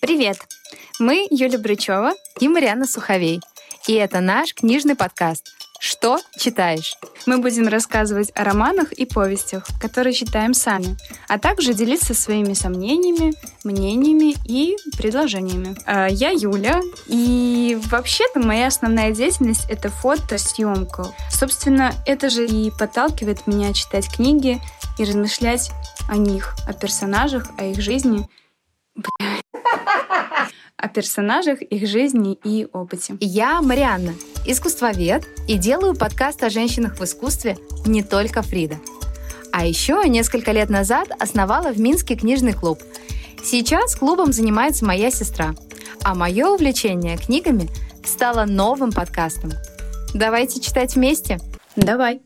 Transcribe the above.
Привет! Мы Юля Брычева и Марьяна Суховей. И это наш книжный подкаст «Что читаешь?». Мы будем рассказывать о романах и повестях, которые читаем сами, а также делиться своими сомнениями, мнениями и предложениями. А, я Юля, и вообще-то моя основная деятельность — это фотосъемка. Собственно, это же и подталкивает меня читать книги и размышлять о них, о персонажах, о их жизни. О персонажах, их жизни и опыте. Я Марианна, искусствовед, и делаю подкаст о женщинах в искусстве «Не только Фрида». А еще несколько лет назад основала в Минске книжный клуб. Сейчас клубом занимается моя сестра, а мое увлечение книгами стало новым подкастом. Давайте читать вместе. Давай.